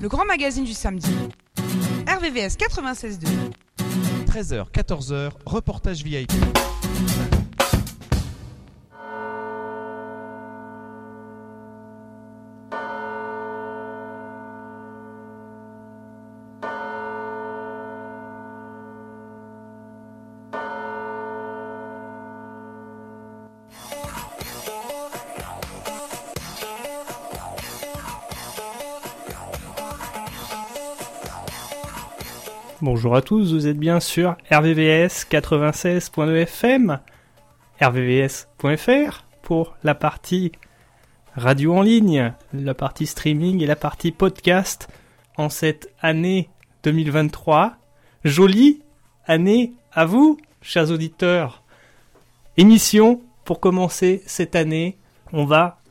Le grand magazine du samedi. RVVS 96.2. 13h, 14h, reportage VIP. Bonjour à tous, vous êtes bien sur RVVS 96.2 FM, rvvs.fr pour la partie radio en ligne, la partie streaming et la partie podcast en cette année 2023. Jolie année à vous, chers auditeurs. Émission pour commencer cette année. On va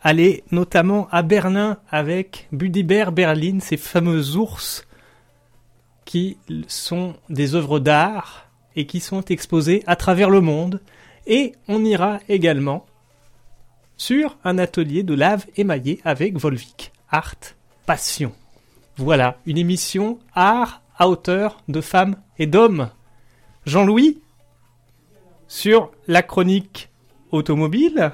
aller notamment à Berlin avec Budibert Berlin, ces fameux ours qui sont des œuvres d'art et qui sont exposées à travers le monde. Et on ira également sur un atelier de lave émaillé avec Volvic. Art Passion. Voilà, une émission art à hauteur de femmes et d'hommes. Jean-Louis, sur la chronique automobile,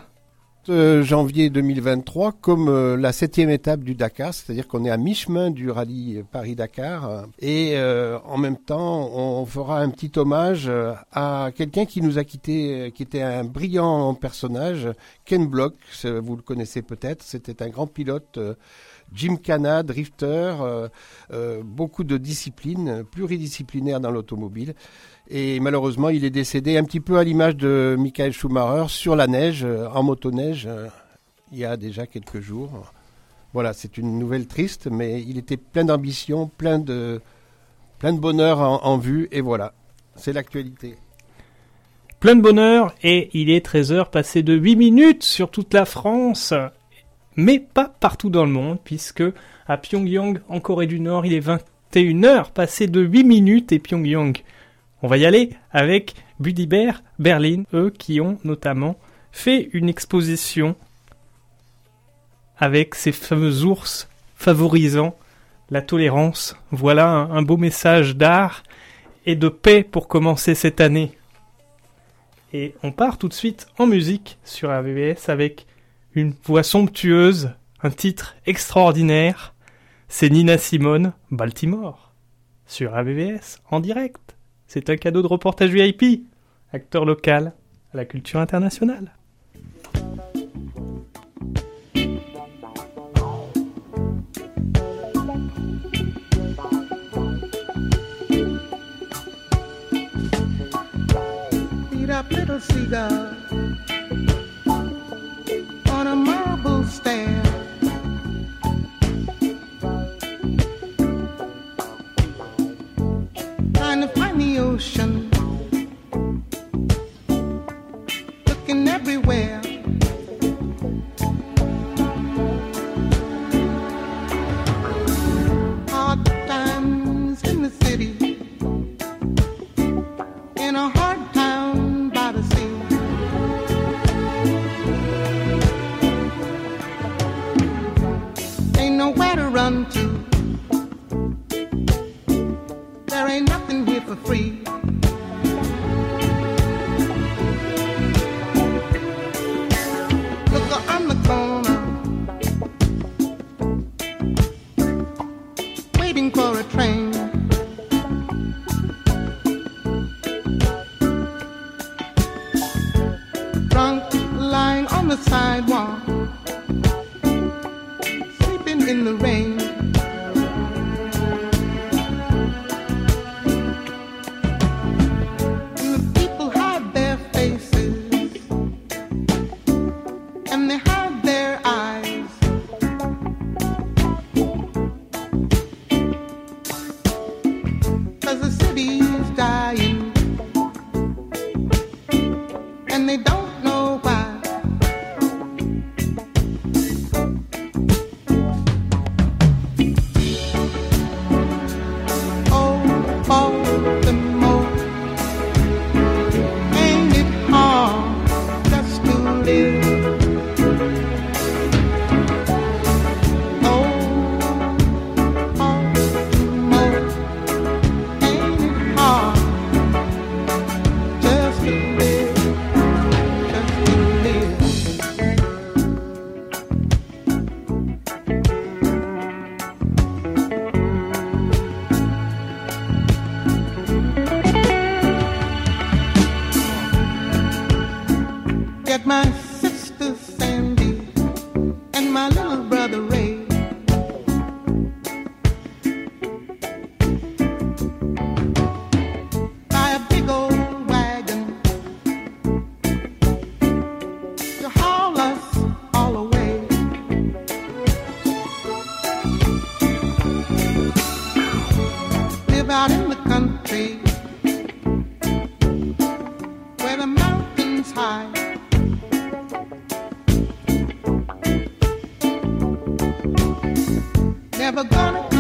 janvier 2023 comme euh, la septième étape du Dakar, c'est-à-dire qu'on est à mi-chemin du rallye Paris-Dakar et euh, en même temps on fera un petit hommage à quelqu'un qui nous a quitté, qui était un brillant personnage, Ken Block, vous le connaissez peut-être, c'était un grand pilote. Jim Cana, drifter, beaucoup de disciplines, pluridisciplinaires dans l'automobile. Et malheureusement, il est décédé un petit peu à l'image de Michael Schumacher sur la neige, euh, en motoneige, euh, il y a déjà quelques jours. Voilà, c'est une nouvelle triste, mais il était plein d'ambition, plein de, plein de bonheur en, vue, et voilà, c'est l'actualité. Plein de bonheur, et il est 13h passé de 8 minutes sur toute la France, mais pas partout dans le monde, puisque à Pyongyang, en Corée du Nord, il est 21h passé de 8 minutes, et Pyongyang on va y aller avec Budibert Berlin, eux qui ont notamment fait une exposition avec ces fameux ours favorisant la tolérance. Voilà un, beau message d'art et de paix pour commencer cette année. Et on part tout de suite en musique sur RVVS avec une voix somptueuse, un titre extraordinaire. C'est Nina Simone, Baltimore, sur RVVS en direct. C'est un cadeau de reportage VIP. Acteur local à la culture internationale. Ocean, looking everywhere. Hard times in the city, in a hard town by the sea. Ain't nowhere to run to. There ain't nothing here for free. mountains high. Never gonna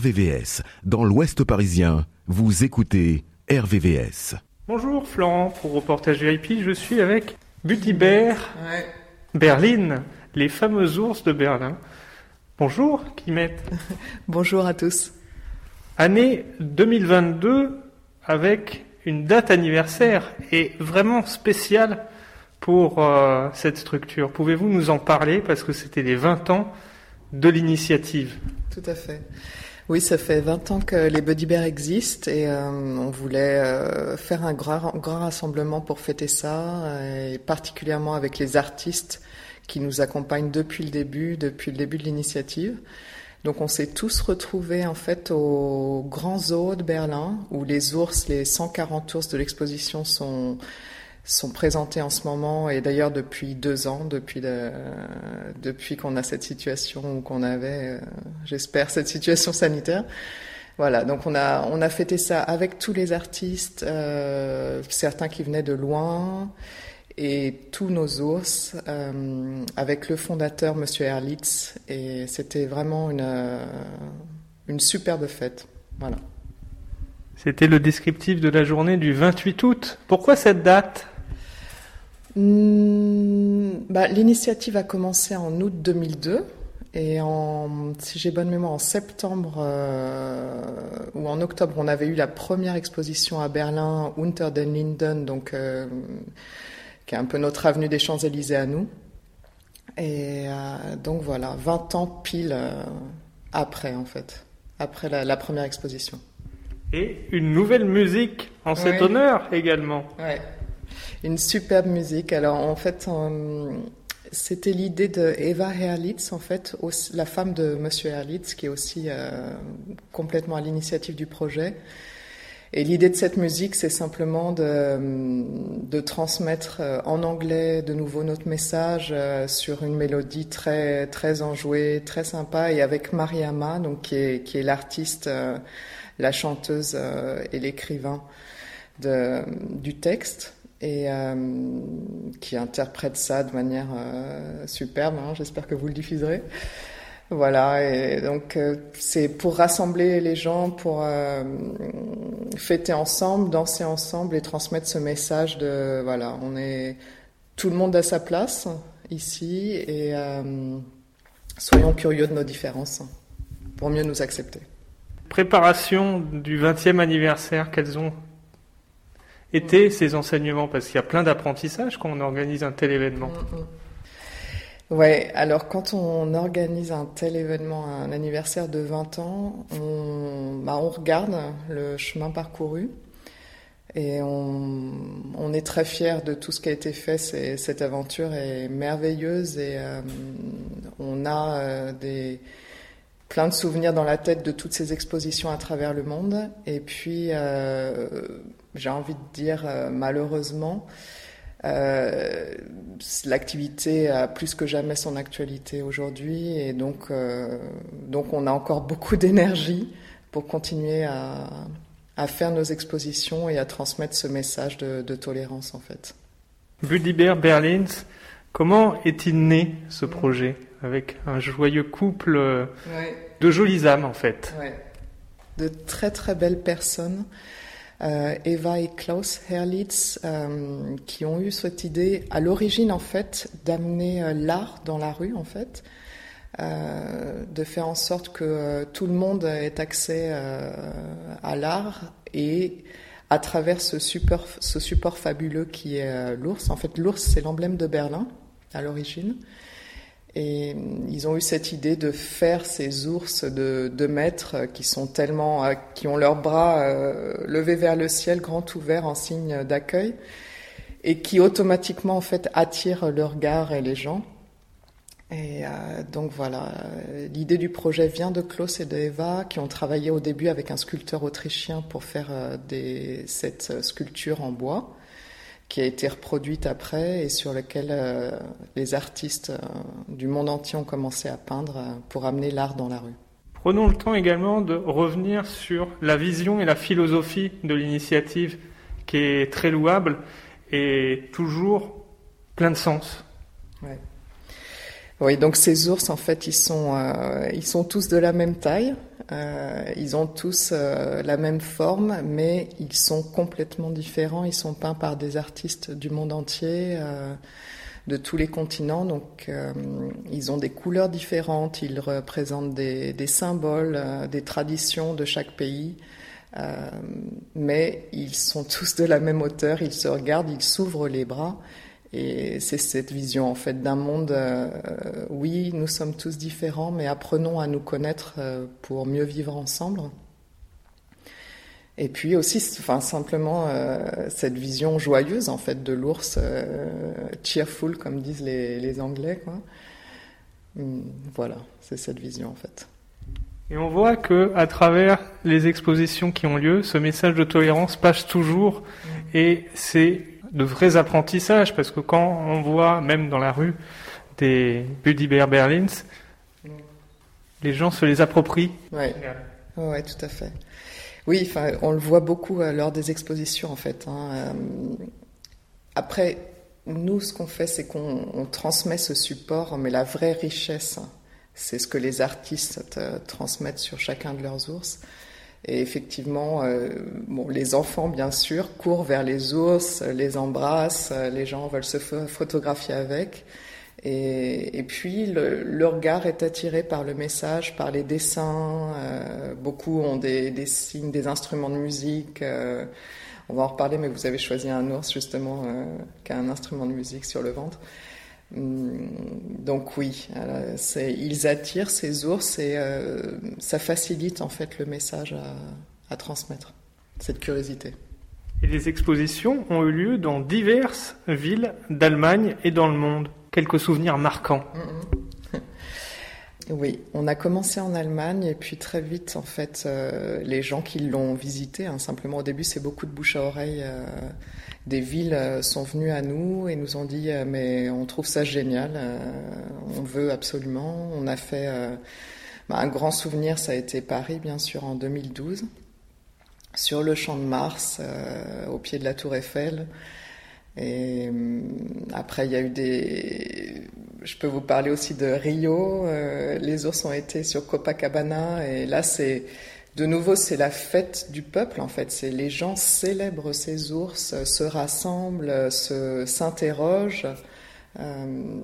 RVVS, dans l'Ouest parisien, vous écoutez RVVS. Bonjour Florent, pour Reportage VIP, je suis avec Buddy Bear, Berlin, les fameux ours de Berlin. Bonjour Kimet. Bonjour à tous. Année 2022 avec une date anniversaire et vraiment spéciale pour euh, cette structure. Pouvez-vous nous en parler? Parce que c'était les 20 ans de l'initiative Tout à fait. Oui, ça fait 20 ans que les Buddy Bears existent et euh, on voulait euh, faire un grand, grand rassemblement pour fêter ça, euh, et particulièrement avec les artistes qui nous accompagnent depuis le début, depuis le début de l'initiative. Donc on s'est tous retrouvés en fait au Grand Zoo de Berlin où les ours, les 140 ours de l'exposition sont sont présentés en ce moment et d'ailleurs depuis deux ans, depuis depuis qu'on a cette situation ou qu'on avait, euh, j'espère, cette situation sanitaire. Voilà, donc on a on a fêté ça avec tous les artistes, euh, certains qui venaient de loin et tous nos ours euh, avec le fondateur Monsieur Erlitz et c'était vraiment une une superbe fête. Voilà. C'était le descriptif de la journée du 28 août. Pourquoi cette date? Hmm, bah, L'initiative a commencé en août 2002 et en, si j'ai bonne mémoire, en septembre euh, ou en octobre, on avait eu la première exposition à Berlin, Unter den Linden, donc euh, qui est un peu notre avenue des Champs-Élysées à nous. Et euh, donc voilà, 20 ans pile après en fait, après la, la première exposition. Et une nouvelle musique en cet Oui. honneur également. Ouais. Une superbe musique. Alors en fait, euh, c'était l'idée de Eva Herlitz, en fait, la femme de Monsieur Herlitz, qui est aussi euh, complètement à l'initiative du projet. Et l'idée de cette musique, c'est simplement de, de transmettre euh, en anglais de nouveau notre message sur une mélodie très très enjouée, très sympa, et avec Mariama, donc qui est l'artiste, la chanteuse et l'écrivain du texte et euh, qui interprète ça de manière euh, superbe. hein. J'espère que vous le diffuserez. Voilà, et donc euh, c'est pour rassembler les gens, pour fêter ensemble, danser ensemble et transmettre ce message de voilà, on est tout le monde à sa place ici et soyons curieux de nos différences pour mieux nous accepter. Préparation du 20e anniversaire, quels ont été ces enseignements Parce qu'il y a plein d'apprentissages quand on organise un tel événement. Ouais, alors quand on organise un tel événement, un anniversaire de 20 ans, on, bah, on regarde le chemin parcouru et on, est très fiers de tout ce qui a été fait. Cette aventure est merveilleuse et euh, on a euh, des plein de souvenirs dans la tête de toutes ces expositions à travers le monde. Et puis, euh, j'ai envie de dire, euh, malheureusement, euh, l'activité a plus que jamais son actualité aujourd'hui et donc, euh, donc on a encore beaucoup d'énergie pour continuer à, à faire nos expositions et à transmettre ce message de, de tolérance en fait. Budibert Berlins, comment est-il né ce projet avec un joyeux couple de jolies âmes en fait? Ouais. De très très belles personnes, Eva et Klaus Herlitz, euh, qui ont eu cette idée à l'origine en fait d'amener euh, l'art dans la rue en fait, euh, de faire en sorte que euh, tout le monde ait accès euh, à l'art et à travers ce support, fabuleux qui est euh, l'ours. En fait, l'ours c'est l'emblème de Berlin à l'origine. Et ils ont eu cette idée de faire ces ours de 2 mètres qui sont tellement, euh, qui ont leurs bras euh, levés vers le ciel, grand ouvert en signe d'accueil, et qui automatiquement en fait attirent le regard et les gens. Et euh, donc voilà, l'idée du projet vient de Klaus et de Eva qui ont travaillé au début avec un sculpteur autrichien pour faire euh, des, cette sculpture en bois qui a été reproduite après et sur laquelle euh, les artistes euh, du monde entier ont commencé à peindre euh, pour amener l'art dans la rue. Prenons le temps également de revenir sur la vision et la philosophie de l'initiative qui est très louable et toujours plein de sens. Oui, donc ces ours, en fait, ils sont, euh, ils sont tous de la même taille, euh, ils ont tous euh, la même forme, mais ils sont complètement différents. Ils sont peints par des artistes du monde entier, euh, de tous les continents. Donc, ils ont des couleurs différentes, ils représentent des, des symboles, des traditions de chaque pays. Mais ils sont tous de la même hauteur, ils se regardent, ils s'ouvrent les bras. Et c'est cette vision en fait d'un monde, euh, oui, nous sommes tous différents, mais apprenons à nous connaître euh, pour mieux vivre ensemble. Et puis aussi, enfin simplement euh, cette vision joyeuse en fait de l'ours, euh, cheerful comme disent les, les Anglais, quoi. Hum, Voilà, c'est cette vision en fait. Et on voit que à travers les expositions qui ont lieu, ce message de tolérance passe toujours et c'est de vrais apprentissages parce que quand on voit même dans la rue des Budibert Berlins, les gens se les approprient. Ouais. Ouais, tout à fait. Oui, enfin, on le voit beaucoup euh, lors des expositions, en fait. hein. Euh, Après, nous, ce qu'on fait, c'est qu'on on transmet ce support, mais la vraie richesse, c'est ce que les artistes euh, transmettent sur chacun de leurs ours. Et effectivement, euh, bon, les enfants, bien sûr, courent vers les ours, euh, les embrassent, euh, les gens veulent se pho- photographier avec. Et, et puis, le, le regard est attiré par le message, par les dessins. euh, beaucoup ont des, des signes, des instruments de musique. euh, on va en reparler, mais vous avez choisi un ours, justement, euh, qui a un instrument de musique sur le ventre. Hum, Donc oui, euh, ils attirent ces ours et euh, ça facilite en fait le message à, à transmettre, cette curiosité. Et les expositions ont eu lieu dans diverses villes d'Allemagne et dans le monde. Quelques souvenirs marquants. Oui, on a commencé en Allemagne et puis très vite en fait euh, les gens qui l'ont visité, hein, simplement au début c'est beaucoup de bouche à oreille. euh, des villes euh, sont venues à nous et nous ont dit mais on trouve ça génial, on veut absolument. On a fait bah, un grand souvenir, ça a été Paris bien sûr en 2012 sur le champ de Mars au pied de la Tour Eiffel. Et hum, après, il y a eu des. Je peux vous parler aussi de Rio. euh, les ours ont été sur Copacabana. Et là, c'est. De nouveau, c'est la fête du peuple, en fait. C'est les gens célèbrent ces ours, euh, se rassemblent, euh, se, s'interrogent. Euh,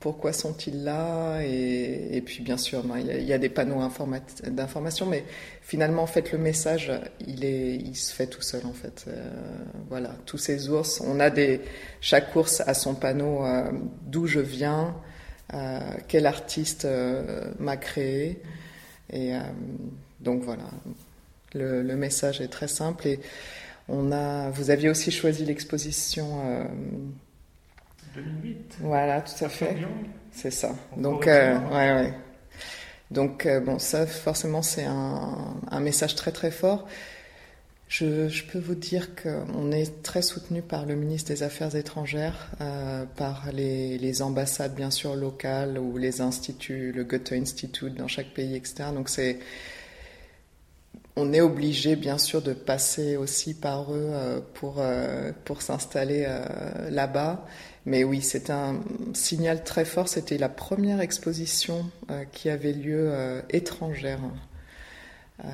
pourquoi sont-ils là et, puis, bien sûr, ben, il y a, des panneaux informat- d'information, mais finalement, en fait, le message, il, est, il se fait tout seul, en fait. Euh, voilà, tous ces ours, on a des, chaque ours a son panneau euh, d'où je viens, euh, quel artiste m'a créé, et donc voilà, le, le message est très simple. Et on a, vous aviez aussi choisi l'exposition. 2008. voilà, tout à fait. C'est ça. Donc, euh, ouais, ouais. Donc, euh, bon, ça, forcément, c'est un, un message très, très fort. Je, je peux vous dire qu'on est très soutenu par le ministre des Affaires étrangères, euh, par les, les ambassades, bien sûr, locales ou les instituts, le Goethe Institute dans chaque pays, etc. Donc, c'est. on est obligé, bien sûr, de passer aussi par eux pour, pour s'installer là-bas. Mais oui, c'est un signal très fort. C'était la première exposition euh, qui avait lieu euh, étrangère euh,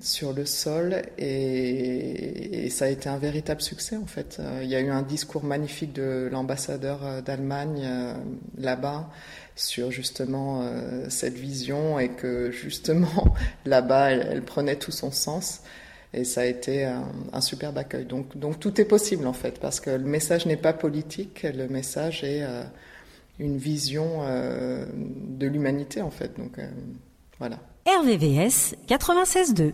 sur le sol et, ça a été un véritable succès en fait. Il y a eu un discours magnifique de l'ambassadeur d'Allemagne là-bas sur justement cette vision et que justement là-bas elle prenait tout son sens et ça a été un, un superbe accueil. Donc, donc tout est possible en fait parce que le message n'est pas politique, le message est euh, une vision euh, de l'humanité en fait. Donc euh, voilà. RVVS 96.2.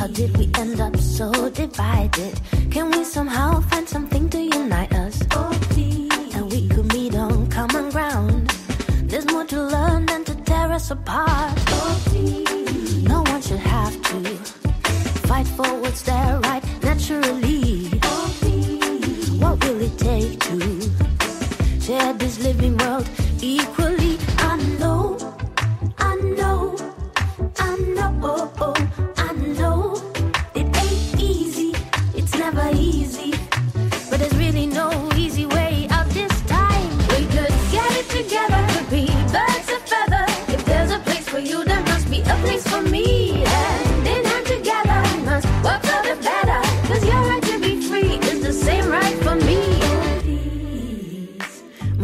How did we end up so divided? Can we somehow find something to unite us? And we could meet on common ground. There's more to learn us apart. No one should have to fight for what's their right naturally. What will it take to share this living world equally? I know, I know, I know.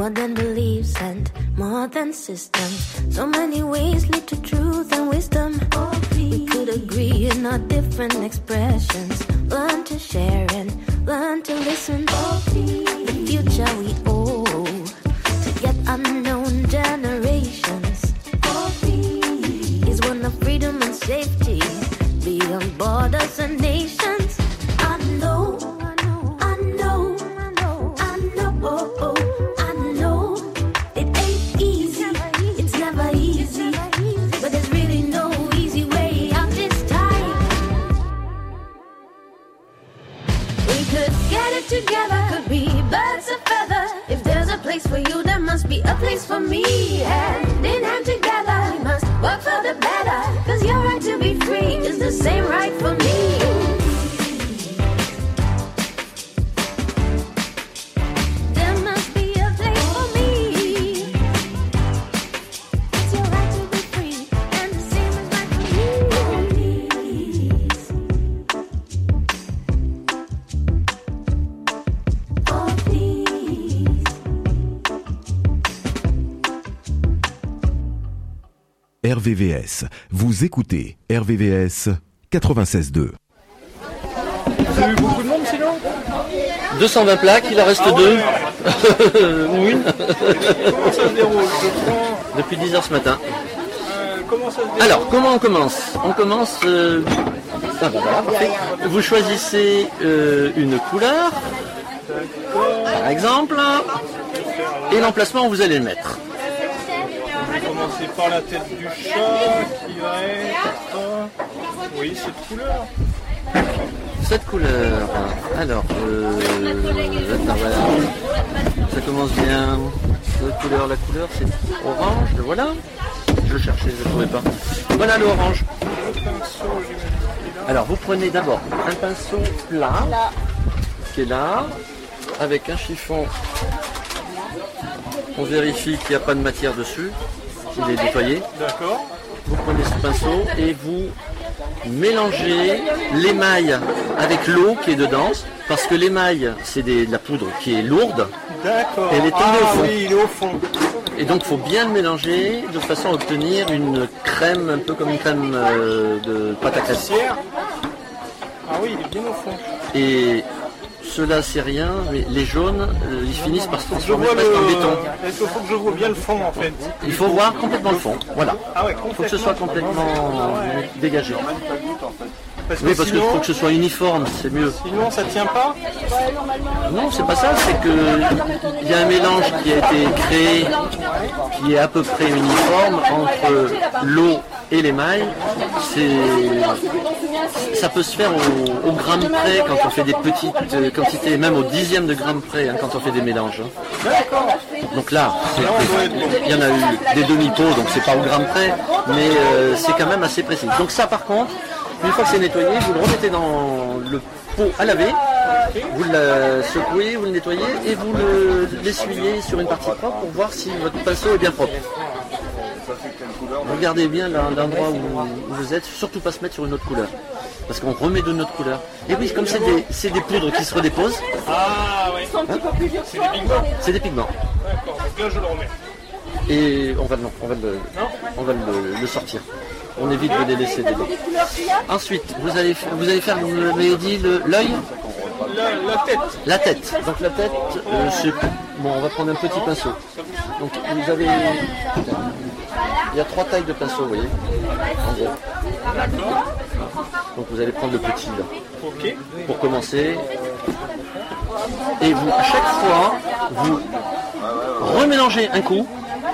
More than beliefs and more than systems. So many ways lead to truth and wisdom. We could agree in our different expressions. Learn to share and learn to listen. The future we owe to get unknown generations is one of freedom and safety beyond borders and nations. Together, could be birds of feather. If there's a place for you, there must be a place for me. Hand in hand together, we must work for the better. Cause your right to be free is the same right RVVS. Vous écoutez RVVS 96.2. Vous avez eu beaucoup de monde sinon 220 plaques, il en reste deux. Ou une. Comment ça se déroule Je prends. Depuis 10h ce matin. euh, comment ça se déroule Alors, comment on commence? On commence... euh, ah bah voilà, parfait. Vous choisissez euh, une couleur, par exemple, et l'emplacement où vous allez le mettre. Commencer par la tête du chat qui va être. euh, Oui, cette couleur. Cette couleur. Alors, euh, voilà. Ça commence bien. La couleur, la couleur, c'est orange. Le voilà. Je cherchais, je ne trouvais pas. Voilà le orange. Alors, vous prenez d'abord un pinceau plat, qui est là, avec un chiffon. On vérifie qu'il n'y a pas de matière dessus. Il est nettoyé. D'accord. Vous prenez ce pinceau et vous mélangez l'émail avec l'eau qui est dedans, parce que l'émail, c'est de la poudre qui est lourde, D'accord. Elle est tombée ah, au fond. Oui, il est au fond. et donc il faut bien le mélanger de façon à obtenir une crème, un peu comme une crème euh, de pâte à crème. Ah oui, il est bien au fond. Et cela c'est rien, mais les jaunes, euh, ils finissent par se transformer presque en béton. Est-ce qu'il faut que je vois bien le fond en fait Il faut voir complètement le fond, voilà. Ah ouais, Il faut que ce soit complètement dégagé. Parce que Oui, parce qu'il sinon, faut que ce soit uniforme, c'est mieux. sinon ça tient pas. Non, c'est pas ça, c'est que il y a un mélange qui a été créé qui est à peu près uniforme entre l'eau et l'émail. c'est, ça peut se faire au, au gramme près quand on fait des petites quantités, même au dixième de gramme près hein, quand on fait des mélanges. hein. Donc là, il y en a eu des demi-pots, donc c'est pas au gramme près, mais euh, c'est quand même assez précis. Donc ça par contre, une fois que c'est nettoyé, vous le remettez dans le pot à laver, vous le secouez, vous le nettoyez et vous le l'essuyez sur une partie propre pour voir si votre pinceau est bien propre. Regardez bien l'en- l'endroit où vous êtes, surtout pas se mettre sur une autre couleur. Parce qu'on remet de notre couleur. Et oui, comme c'est des, des poudres qui se redéposent, Ah ouais. C'est des pigments. c'est des pigments. D'accord, là je le remets. Et on va, non, on va, le, on va le, le sortir. On évite de les laisser dedans. Ensuite, vous allez, vous allez faire, vous m'avez dit, l'œil, La, tête. la tête. Donc la tête, euh, c'est... Bon, on va prendre un petit pinceau. Donc vous avez... Il y a trois tailles de pinceaux, vous voyez. En gros. Donc vous allez prendre le petit là. Ok. pour commencer. Et vous, à chaque fois, vous remélangez un coup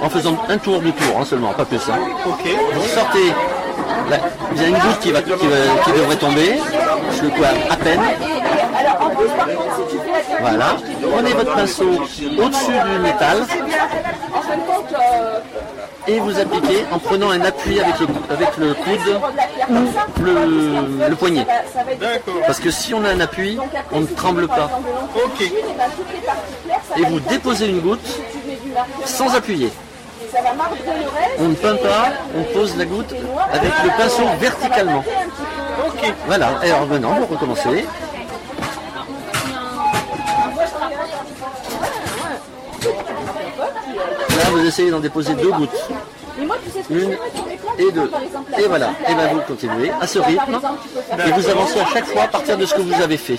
en faisant un tour du tour hein, seulement, pas plus ça. Ok. Vous sortez, là, vous avez une goutte qui, va, qui, va- qui devrait tomber, je le quoi à peine. Voilà, prenez votre pinceau au-dessus du métal et vous appliquez en prenant un appui avec le, avec le coude ou le, le poignet. Parce que si on a un appui, on ne tremble pas. Et vous déposez une goutte sans appuyer. On ne peint pas, on pose la goutte avec le pinceau verticalement. Ok. Voilà, et alors maintenant vous recommencez. Là vous essayez d'en déposer deux gouttes. Une et deux. Et voilà, et bien vous continuez à ce rythme et vous avancez à chaque fois à partir de ce que vous avez fait.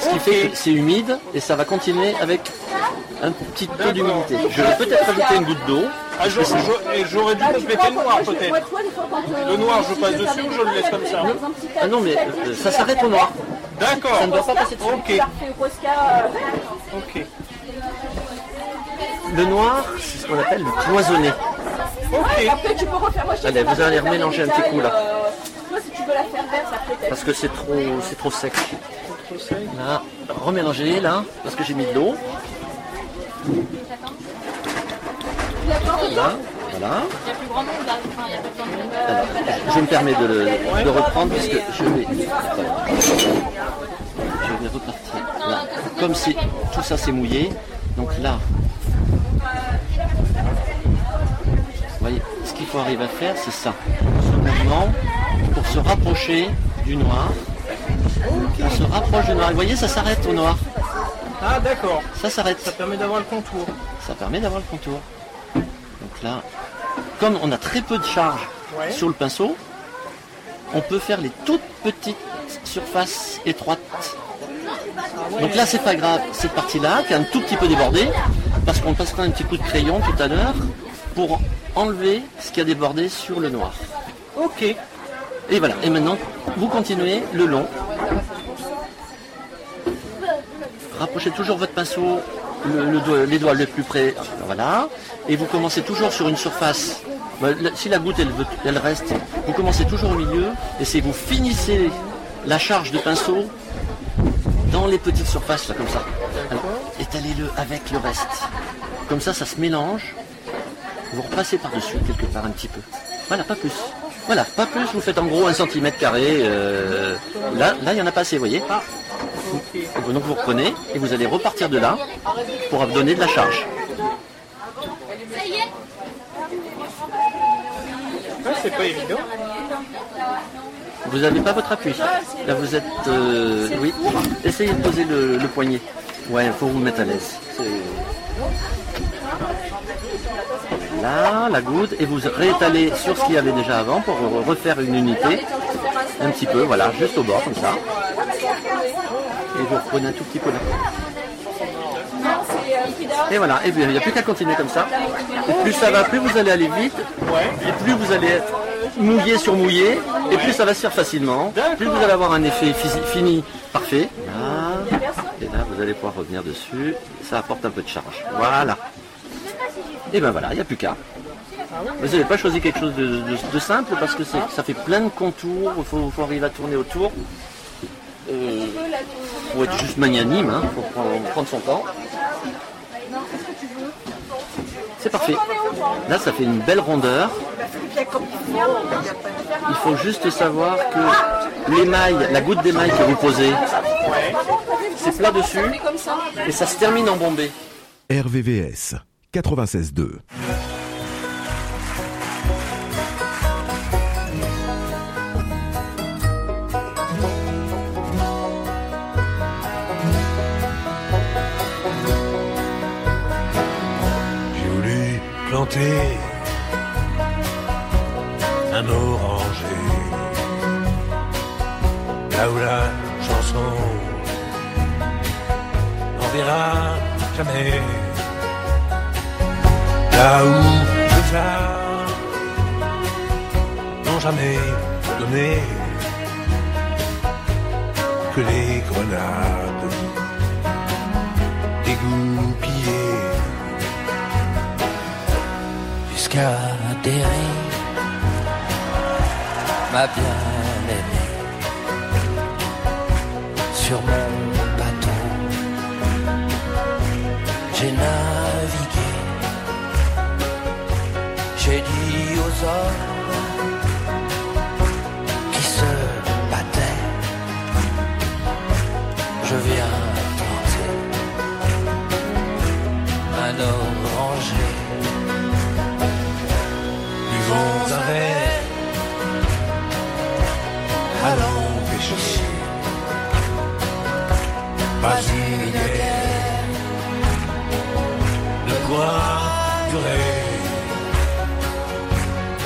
Ce qui fait que c'est humide et ça va continuer avec un petit peu d'humidité. Je vais peut-être ajouter une goutte d'eau. Ah, j'aurais- j'aurais- et j'aurais dû mettre le noir peut-être. Le noir, je passe dessus ou je le laisse comme ça Ah non mais euh, ça s'arrête au noir. D'accord. Ça ne doit pas passer dessus. Ok. Ok. Le noir, c'est ce qu'on appelle le cloisonné. Ok. Allez, vous allez remélanger un petit coup là. Parce que c'est trop, c'est trop sec. Là, remélangez là, parce que j'ai mis de l'eau. Voilà, voilà. Alors, je me permets de, le, de reprendre parce que je vais, je vais repartir là. Comme si tout ça s'est mouillé, donc là, vous voyez, ce qu'il faut arriver à faire, c'est ça. Ce mouvement pour se rapprocher du noir. On se rapproche du noir. Vous voyez, ça s'arrête au noir. Ah d'accord. Ça s'arrête. Ça permet d'avoir le contour. Ça permet d'avoir le contour. Là, comme on a très peu de charge Ouais. sur le pinceau, on peut faire les toutes petites surfaces étroites. Donc là, c'est pas grave, cette partie-là, qui est un tout petit peu débordée, parce qu'on passera un petit coup de crayon tout à l'heure pour enlever ce qui a débordé sur le noir. Ok. Et voilà, et maintenant, vous continuez le long. Rapprochez toujours votre pinceau, les doigts le plus près, voilà. Et vous commencez toujours sur une surface. Bah, Si la goutte elle, reste, vous commencez toujours au milieu et c'est vous finissez la charge de pinceau dans les petites surfaces, comme ça. Étalez-le avec le reste. Comme ça, ça se mélange. Vous repassez par-dessus quelque part un petit peu. Voilà, pas plus. Voilà, pas plus. Vous faites en gros un centimètre carré. euh, là, là, il n'y en a pas assez, vous voyez. Donc vous reprenez et vous allez repartir de là pour donner de la charge. C'est pas évident. Vous n'avez pas votre appui. Là, vous êtes. euh, oui. Essayez de poser le, le poignet. Ouais, il faut vous mettre à l'aise. Là, la goutte, et vous réétalez sur ce qu'il y avait déjà avant pour re- refaire une unité. Un petit peu, voilà, juste au bord, comme ça. Et vous reprenez un tout petit peu là. Et voilà, et bien, il n'y a plus qu'à continuer comme ça. Et plus ça va, plus vous allez aller vite, et plus vous allez être mouillé sur mouillé, et plus ça va se faire facilement. Plus vous allez avoir un effet fini parfait. Là, et là, vous allez pouvoir revenir dessus. Ça apporte un peu de charge. Voilà. Et ben voilà, il n'y a plus qu'à. Vous n'avez pas choisi quelque chose de, de- de simple parce que c'est- ça fait plein de contours, il faut, faut arriver à tourner autour. Euh, faut être juste magnanime, il faut prendre, prendre son temps. C'est parfait. Là, ça fait une belle rondeur. Il faut juste savoir que l'émail, la goutte d'émail que vous posez, c'est plat dessus et ça se termine en bombée. RVVS 96.2. un oranger. Là où la chanson. N'en verra jamais. Là où les arts n'ont jamais donné que les grenades. Dégoupillées jusqu'à atterrir, ma bien-aimée, sur mon bateau. J'ai navigué, j'ai dit aux hommes Un verre, allons pêcher. Pas une guerre. Ne pourra durer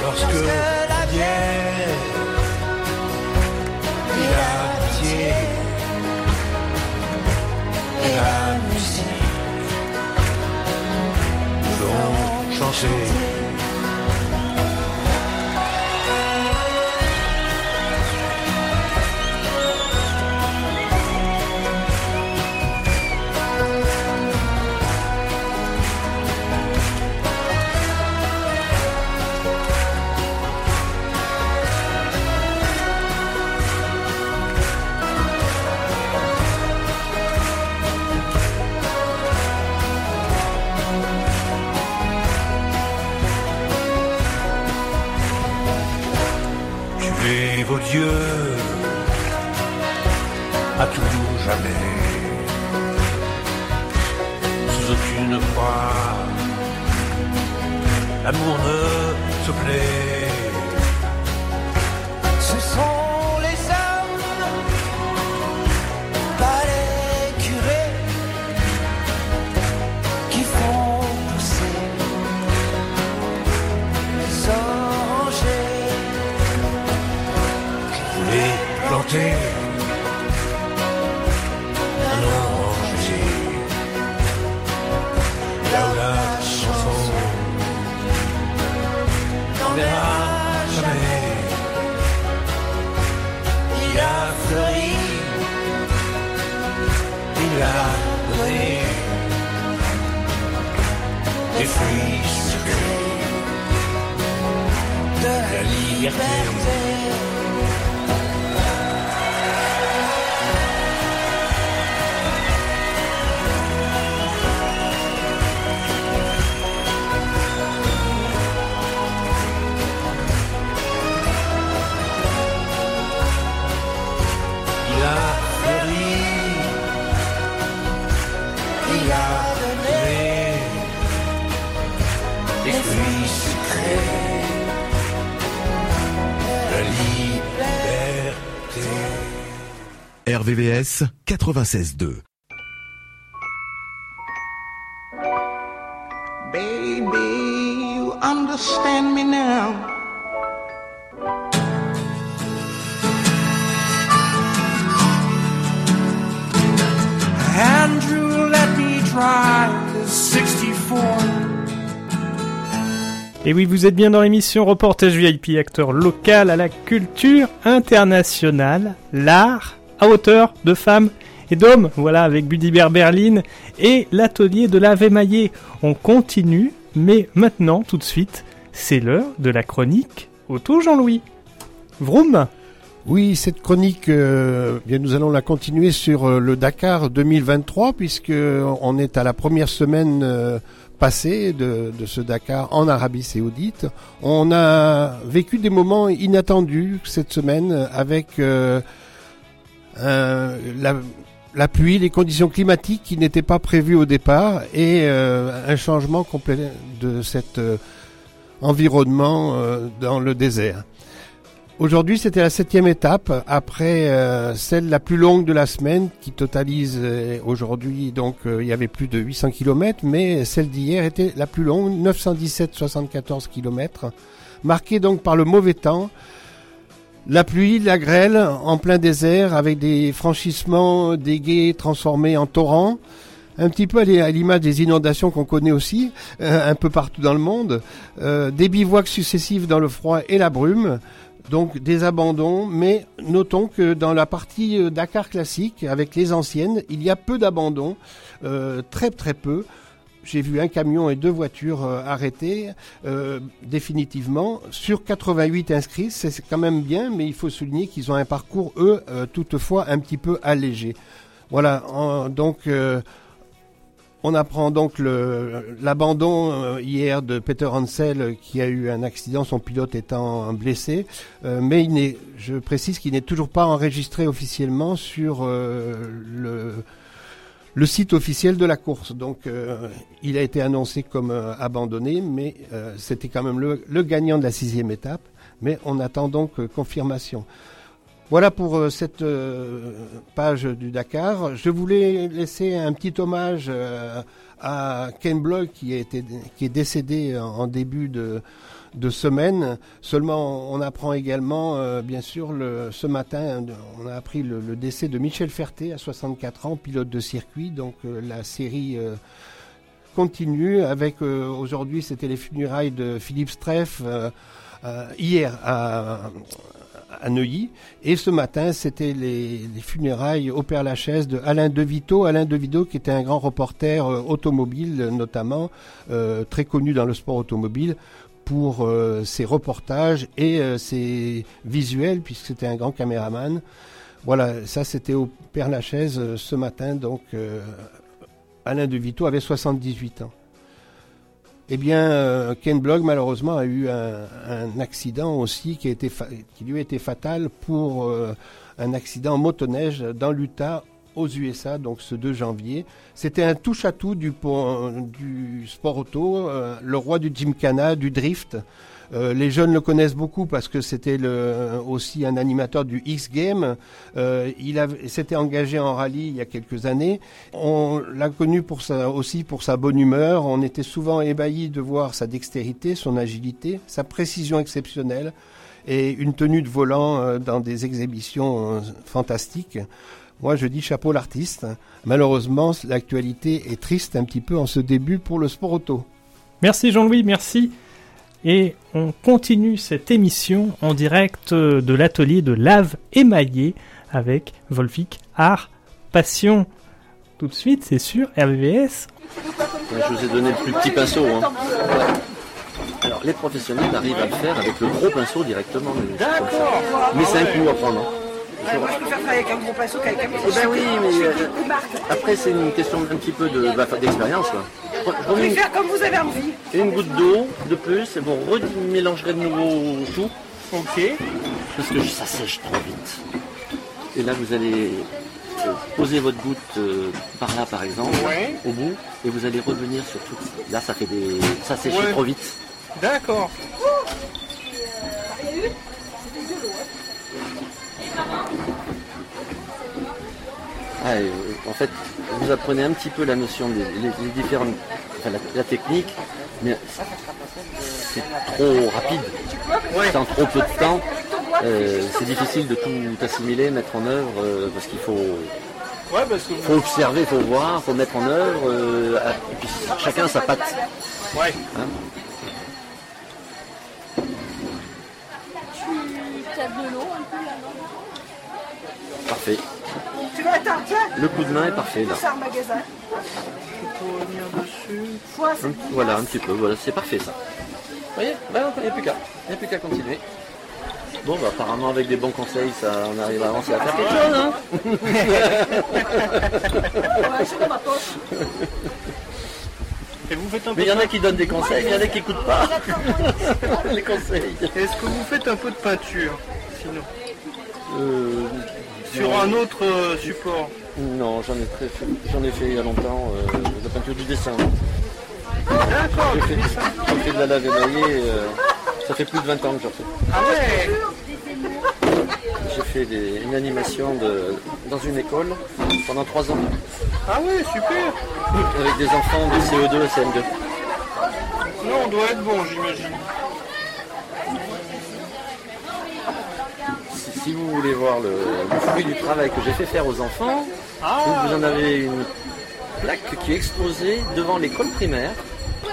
lorsque la bière et l'amitié et la musique. Nous feront chanter. Dieux à tout jamais, sous aucune croix. L'amour ne se plaît. Liberté. RVVS 96.2. Baby, you understand me now. Andrew, let me try the 64. Et oui, vous êtes bien dans l'émission Reportage VIP, acteur local à la culture internationale, l'art à hauteur de femmes et d'hommes. Voilà, avec Budibert Berlin et l'atelier de la Maillé. On continue, mais maintenant, tout de suite, c'est l'heure de la chronique Auto Jean-Louis. Vroom Oui, cette chronique, euh, bien, nous allons la continuer sur euh, le Dakar 2023 puisque on est à la première semaine euh, passée de, ce Dakar en Arabie Saoudite. On a vécu des moments inattendus cette semaine avec euh, un- la, pluie, les conditions climatiques qui n'étaient pas prévues au départ et euh, un changement complet de cet euh, environnement euh, dans le désert. Aujourd'hui, c'était la septième étape après euh, celle la plus longue de la semaine qui totalise euh, aujourd'hui donc euh, il y avait plus de 800 km mais celle d'hier était la plus longue 917,74 km marquée donc par le mauvais temps la pluie, la grêle en plein désert avec des franchissements des guets transformés en torrents. Un petit peu à l'i- à l'image des inondations qu'on connaît aussi euh, un peu partout dans le monde. Euh, des bivouacs successifs dans le froid et la brume. Donc des abandons, mais notons que dans la partie euh, Dakar classique, avec les anciennes, il y a peu d'abandons, très très peu. J'ai vu un camion et deux voitures euh, arrêtées euh, définitivement. Sur 88 inscrits, c'est quand même bien, mais il faut souligner qu'ils ont un parcours, eux, euh, toutefois un petit peu allégé. Voilà, donc on apprend donc l'abandon hier de Peter Hansel qui a eu un accident, son pilote étant blessé, mais je précise qu'il n'est toujours pas enregistré officiellement sur le, le site officiel de la course. Donc euh, il a été annoncé comme euh, abandonné, mais euh, c'était quand même le, gagnant de la sixième étape. Mais on attend donc confirmation. Voilà pour cette page du Dakar. Je voulais laisser un petit hommage à Ken Block qui, est décédé en début de, de semaine. Seulement, on apprend également, euh, bien sûr, ce matin, on a appris le, décès de Michel Ferté à 64 ans, pilote de circuit. Donc euh, la série euh, continue avec aujourd'hui, c'était les funérailles de Philippe Streff. hier à, Neuilly. Et ce matin, c'était les, les funérailles au Père Lachaise de Alain Devito. Alain qui était un grand reporter automobile notamment, très connu dans le sport automobile pour euh, ses reportages et euh, ses visuels puisque c'était un grand caméraman. Voilà, ça c'était au Père Lachaise euh, ce matin. Donc euh, Alain Devito avait 78 ans. Eh bien, euh, Ken Block, malheureusement, a eu un, accident aussi qui, a été qui lui a été fatal pour euh, un accident en motoneige dans l'Utah aux USA, donc ce 2 janvier. C'était un touche-à-tout du, sport auto, euh, le roi du gymkhana, du drift. Euh, les jeunes le connaissent beaucoup parce que c'était aussi un animateur du X Game. Euh, il s'était engagé en rallye il y a quelques années. On l'a connu aussi pour sa bonne humeur. On était souvent ébahis de voir sa dextérité, son agilité, sa précision exceptionnelle et une tenue de volant dans des exhibitions fantastiques. Moi, je dis chapeau l'artiste. Malheureusement, l'actualité est triste un petit peu en ce début pour le sport auto. Merci Jean-Louis, merci. Et on continue cette émission en direct de l'atelier de lave émaillée avec Volvic Art Passion. Tout de suite, c'est sur RVVS. Ouais, je vous ai donné le plus petit pinceau. hein. Alors, les professionnels arrivent à le faire avec le gros pinceau directement. mais. Mais c'est un coup à prendre. Moi, je préfère travailler avec un gros pinceau qu'avec un Eh ben oui, mais euh, après c'est une question un petit peu de bah, d'expérience. Je Je remets préfère comme vous avez envie. une, une goutte d'eau de plus et vous remélangerez de nouveau tout. Ok. Parce que ça sèche trop vite. Et là vous allez euh, poser votre goutte euh, par là par exemple, Ouais. au bout, et vous allez revenir sur tout. Là ça fait des. ça sèche Ouais. trop vite. D'accord. Ah, euh, en fait, vous apprenez un petit peu la notion des les, les différentes, enfin, la, la technique, mais c'est trop rapide. Dans trop peu de temps, euh, c'est difficile de tout assimiler, mettre en œuvre, euh, parce qu'il faut, Ouais, parce que faut observer, faut voir, faut mettre en œuvre, euh, à- et puis chacun sa patte. Ouais. hein. Tu as de l'eau un peu là, Parfait. Tu veux attendre, tiens Le coup de main est parfait là. Ça magasin. Dessus. Voilà, un petit peu, voilà, c'est parfait ça. voyez Ben, Il n'y a plus qu'à. Il n'y a plus qu'à continuer. Bon, bah, apparemment, avec des bons conseils, ça, on arrive à avancer à faire quelque chose, hein Et vous faites un peu Mais il y en a qui donnent des conseils, il y en a qui n'écoutent pas les conseils. Est-ce que vous faites un peu de peinture sinon? Euh, Sur un autre euh, support Non, j'en ai, très fait, j'en ai fait il y a longtemps, euh, la peinture du dessin. D'accord, J'ai fait, j'ai fait de la lave émaillée, euh, ça fait plus de 20 ans que j'en fais. Ah ouais J'ai fait des- une animation de, dans une école pendant 3 ans, Ah ouais, super avec des enfants de CE2 et CM2. Non, on doit être bon, j'imagine. Si, vous voulez voir le, le fruit du travail que j'ai fait faire aux enfants, Ah. vous en avez une plaque qui est exposée devant l'école primaire. Bon,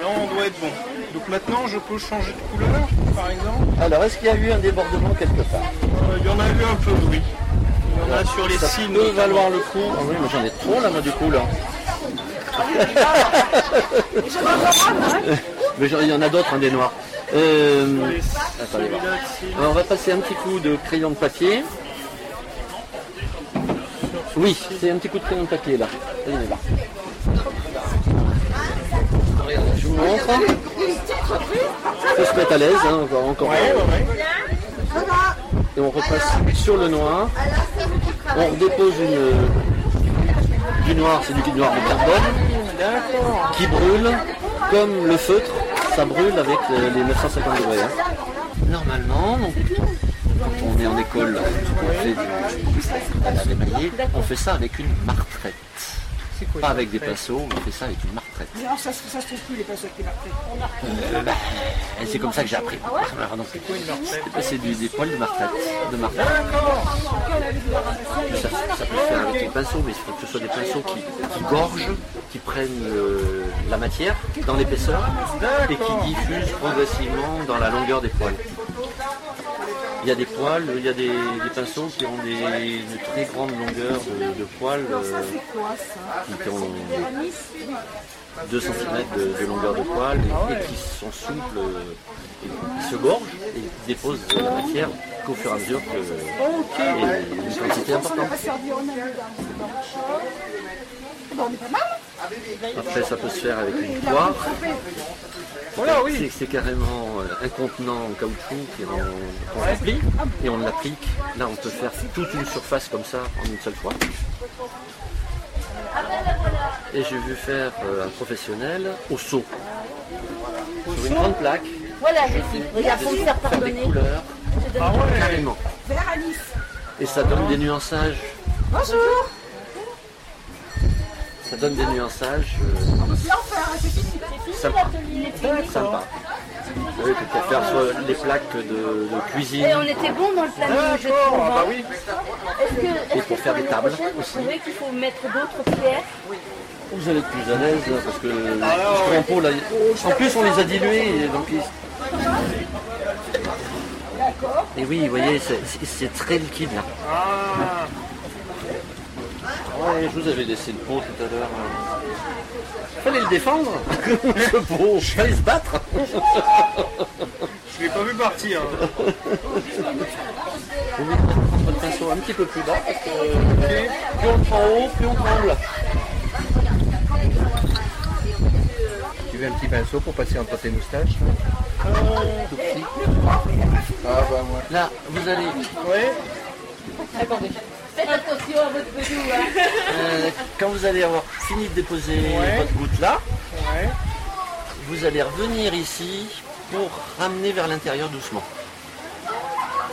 là, on doit être bon. Donc maintenant, je peux changer de couleur, par exemple Alors, est-ce qu'il y a eu un débordement quelque part Euh, Il y en a eu un peu, oui. Il y en a sur les Ça signes. peut valoir le coup. Ah oui, mais j'en ai trop là, moi, du coup, là. mais genre, il y en a d'autres, hein, des noirs. Euh, attendez on va passer un petit coup de crayon de papier. Oui, c'est un petit coup de crayon de papier là. Allez, là. Regardez, je vous montre. Faut se mettre à l'aise, hein, encore. encore Et on repasse sur le noir. On redépose une, du noir, c'est du noir de carbone, qui brûle comme le feutre, brûle avec euh, les 950 degrés. hein. Normalement, donc, quand on est en école, on fait on fait ça avec une martrette. Pas avec des pinceaux, on fait ça avec une martrette. Non, ça, se- ça se trouve plus les pinceaux qui marquent. Euh, bah, et c'est comme ça que j'ai appris. Alors, donc, C'est des poils de martrette. De martrette. Ça, ça peut se faire avec des pinceaux, mais il faut que ce soit des pinceaux qui, qui gorgent, qui prennent euh, la matière dans l'épaisseur et qui diffusent progressivement dans la longueur des poils. Il y a des poils, il y a des, des pinceaux qui ont des, une très grande longueur de, de poils, euh, qui ont 2 cm de, de longueur de poils et, et qui sont souples, euh, et qui se gorgent et qui déposent de la matière qu'au fur et à mesure que et une quantité importante. pas mal. Après, ça peut se faire avec une poire. Voilà, oui. C'est- carrément euh, un contenant en caoutchouc et on, on l'applique et on l'applique. Là, on peut faire toute une surface comme ça en une seule fois. Et j'ai vu faire euh, un professionnel au seau. Sur une grande plaque. Voilà, j'ai fait. Regarde, pour me faire Faire des pardonner. couleurs. Donne- Carrément. Vers Alice. Et ça donne des nuançages. Bonjour. Ça donne des nuançages. euh, sympa. Sympa. Oui, tu peux faire soit les plaques de, de cuisine. Et on était bon dans le planning, je trouve. ah bah hein. oui. Est-ce que, est-ce Et pour que faire des tables prochaine, vous aussi. trouvez qu'il faut mettre d'autres pierres Vous allez être plus à l'aise hein, parce que parce qu'en pot, là, en plus on les a dilués et donc ils- Et oui, vous voyez, c'est- très liquide là. Ah, je vous avais laissé le pot tout à l'heure. Fallait le défendre, ce pot, fallait se battre. je l'ai pas vu partir. hein. Un petit peu plus bas parce que plus on le prend haut, plus on tremble. Tu veux un petit pinceau pour passer entre tes moustaches? Tout petit. Ah bah moi. Là, vous allez. Attendez. Faites attention à votre bedou. Euh, quand vous allez avoir fini de déposer Ouais. votre goutte là, Ouais. vous allez revenir ici pour ramener vers l'intérieur doucement.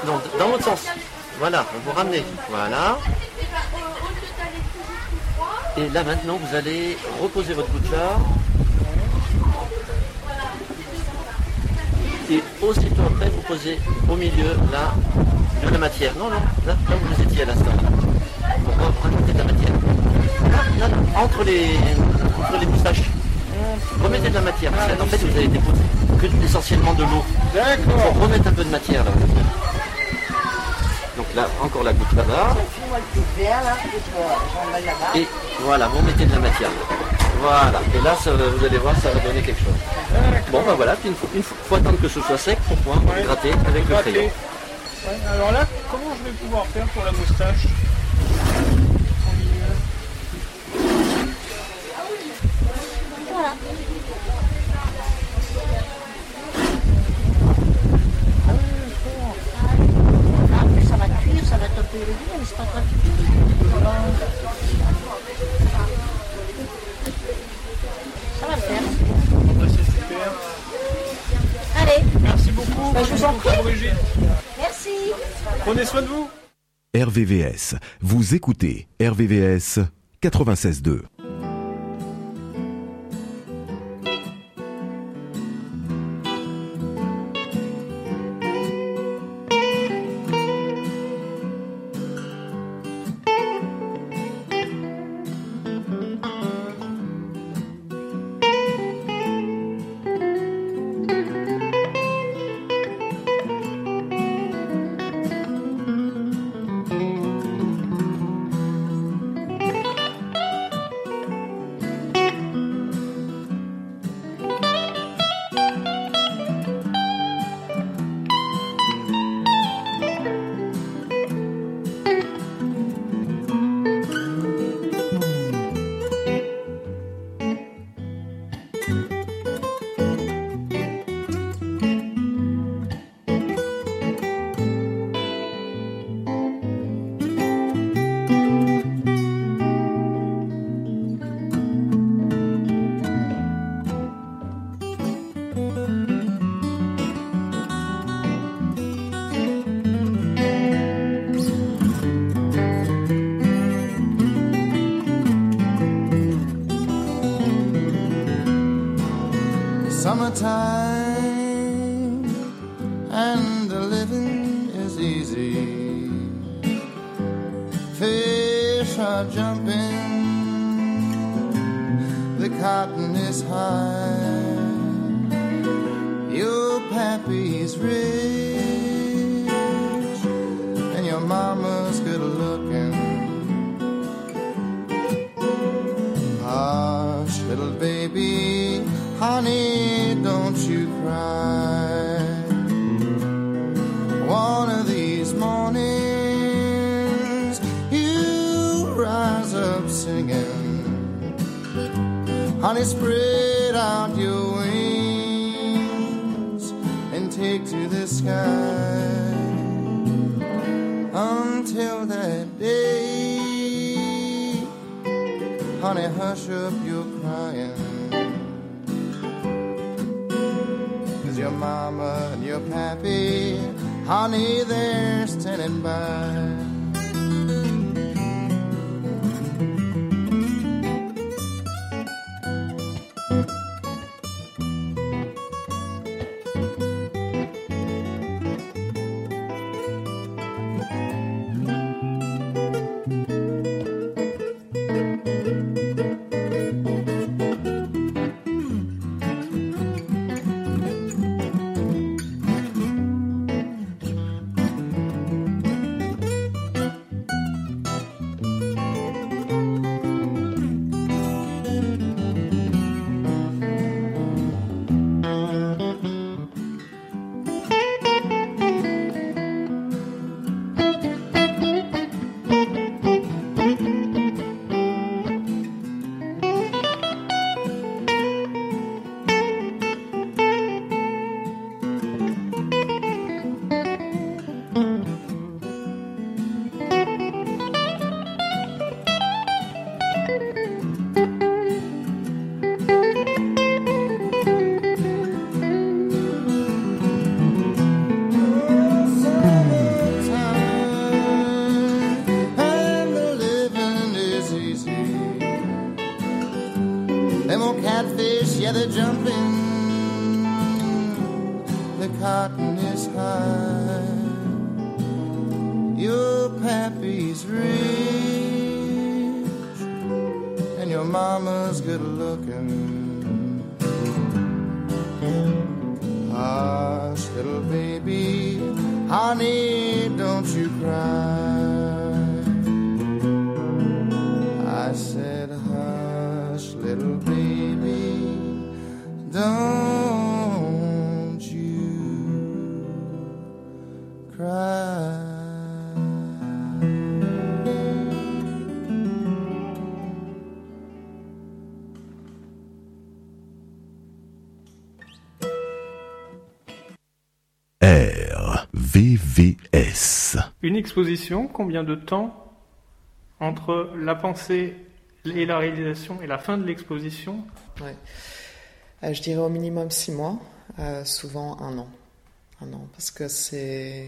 Donc, dans l'autre sens. Voilà, vous ramenez. Voilà. Et là maintenant, vous allez reposer votre goutte là. Et aussitôt après, vous posez au milieu là de la matière. Non, non, là, là où vous étiez à l'instant. Rajouter de la matière. Entre les, entre les moustaches. Remettez de la matière. Parce qu'en fait, vous avez déposé que essentiellement de l'eau. D'accord. Pour remettre un peu de matière là. Donc là, encore la goutte là-bas. Et voilà, vous mettez de la matière. Voilà. Et là, ça, vous allez voir, ça va donner quelque chose. Bon, ben voilà. Puis une fois, une fois- faut attendre que ce soit sec pour pouvoir gratter avec le crayon. Ouais, alors là, comment je vais pouvoir faire pour la moustache? Mais c'est pas grave. Ça va le faire. c'est super. Allez. Merci beaucoup. Bah, je vous en prie. Brigitte. Merci. Prenez soin de vous. RVVS. Vous écoutez RVVS 96.2. mornings, you rise up singing. Honey, spread out your wings and take to the sky until that day. Honey, hush up your crying. Cause your mama and your pappy, honey, they're standing by. The cotton is high. Your pappy's rich, and your mama's good looking. Hush, little baby, honey, don't you cry. I said, hush, little baby. RVVS. Une exposition, combien de temps entre la pensée et la réalisation et la fin de l'exposition? Euh, je dirais au minimum six mois, euh, souvent un an. Un an, parce que c'est,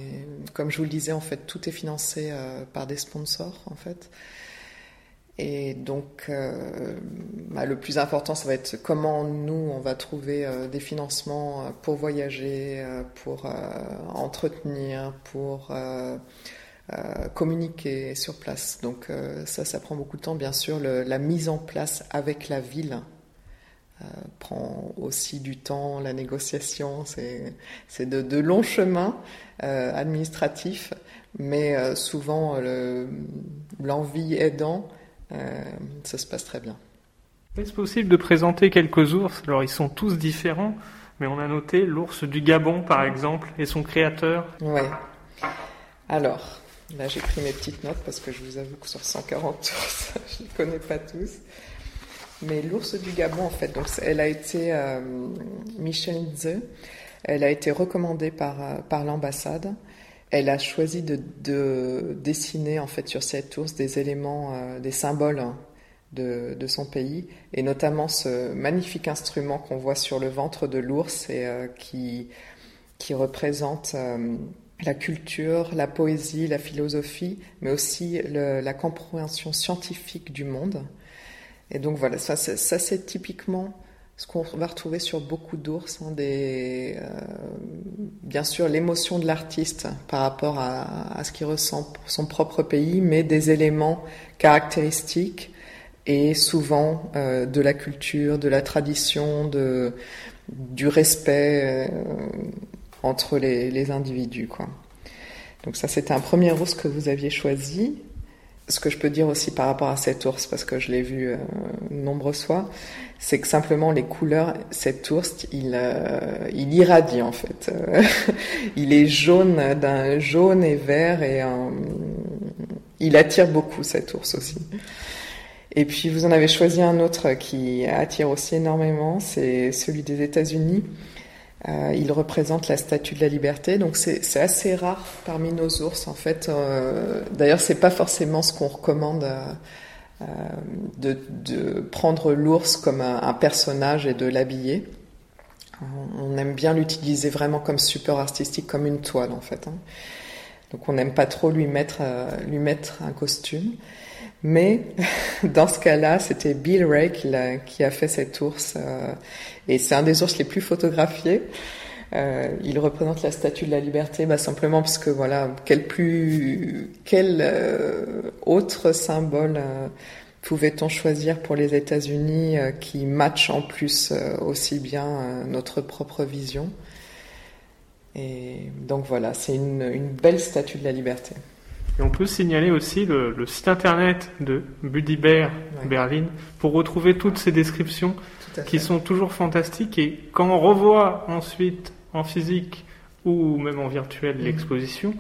comme je vous le disais, en fait, tout est financé euh, par des sponsors, en fait. Et donc, euh, bah, le plus important, ça va être comment nous, on va trouver euh, des financements pour voyager, pour entretenir, pour communiquer sur place. Donc ça, ça prend beaucoup de temps. Bien sûr, la mise en place avec la ville euh, prend aussi du temps. La négociation, c'est de, de longs chemins euh, administratifs, mais euh, souvent le- l'envie aidant, euh, ça se passe très bien. Est-ce possible de présenter quelques ours? Alors ils sont tous différents, mais on a noté l'ours du Gabon par exemple et son créateur. Ouais. Alors, là j'ai pris mes petites notes parce que je vous avoue que sur 140 ours, je ne les connais pas tous. Mais l'ours du Gabon, en fait, donc elle a été euh, Michelinze, elle a été recommandée par, euh, par l'ambassade. Elle a choisi de, de dessiner en fait sur cette ours des éléments, euh, des symboles hein, de, son pays, et notamment ce magnifique instrument qu'on voit sur le ventre de l'ours et euh, qui, qui représente la culture, la poésie, la philosophie, mais aussi la compréhension scientifique du monde. Et donc voilà, ça, c'est- typiquement ce qu'on va retrouver sur beaucoup d'ours, hein, des, euh, bien sûr l'émotion de l'artiste par rapport à, à ce qu'il ressent pour son propre pays, mais des éléments caractéristiques et souvent euh, de la culture, de la tradition, de, du respect euh, entre les, les individus. Quoi. Donc ça c'était un premier ours que vous aviez choisi. Ce que je peux dire aussi par rapport à cet ours, parce que je l'ai vu euh, nombreuses fois, c'est que simplement les couleurs, cet ours, il, euh, il irradie en fait. Il est jaune, d'un jaune et vert, et euh, il attire beaucoup cet ours aussi. Et puis vous en avez choisi un autre qui attire aussi énormément, c'est celui des États-Unis. Euh, il représente la Statue de la Liberté, donc c'est assez rare parmi nos ours en fait. Euh, D'ailleurs, c'est pas forcément ce qu'on recommande euh, euh, de, de prendre l'ours comme un, personnage et de l'habiller. On, on aime bien l'utiliser vraiment comme support artistique, comme une toile en fait. hein. Donc on n'aime pas trop lui mettre euh, lui mettre un costume. Mais dans ce cas-là, c'était Bill Ray qui, a fait cet ours. euh, et c'est un des ours les plus photographiés. Euh, il représente la statue de la liberté, bah, simplement parce que voilà, quel plus, quel euh, autre symbole pouvait-on choisir pour les États-Unis qui match en plus aussi bien notre propre vision? Et donc voilà, c'est une belle statue de la liberté. Et on peut signaler aussi le, le site internet de Buddy Bear Berlin pour retrouver toutes ces descriptions qui sont toujours fantastiques. Et quand on revoit ensuite en physique ou même en virtuel Mhm. l'exposition,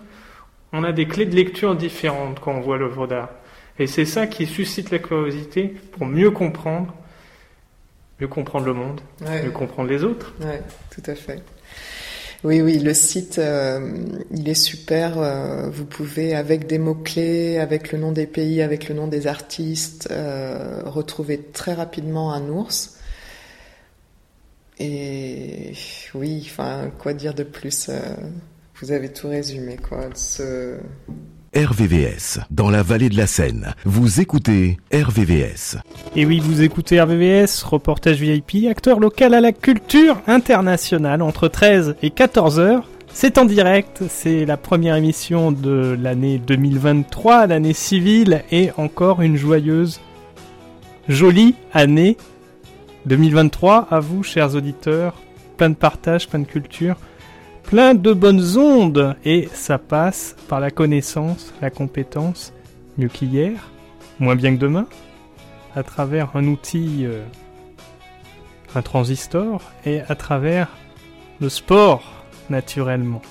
on a des clés de lecture différentes quand on voit l'œuvre d'art. Et c'est ça qui suscite la curiosité pour mieux comprendre, mieux comprendre le monde, Ouais. mieux comprendre les autres. Ouais, tout à fait. Oui, oui, le site, euh, il est super. euh, vous pouvez, avec des mots-clés, avec le nom des pays, avec le nom des artistes, euh, retrouver très rapidement un ours. Et oui, enfin, quoi dire de plus Vous avez tout résumé, quoi. RVVS, dans la vallée de la Seine. Vous écoutez RVVS. Et oui, vous écoutez RVVS, reportage VIP, acteur local à la culture internationale entre 13 et 14 heures. C'est en direct, c'est la première émission de l'année 2023, l'année civile, et encore une joyeuse, jolie année 2023 à vous, chers auditeurs. Plein de partage, plein de culture, plein de bonnes ondes, et ça passe par la connaissance, la compétence, mieux qu'hier, moins bien que demain à travers un outil, euh, un transistor, et à travers le sport, naturellement.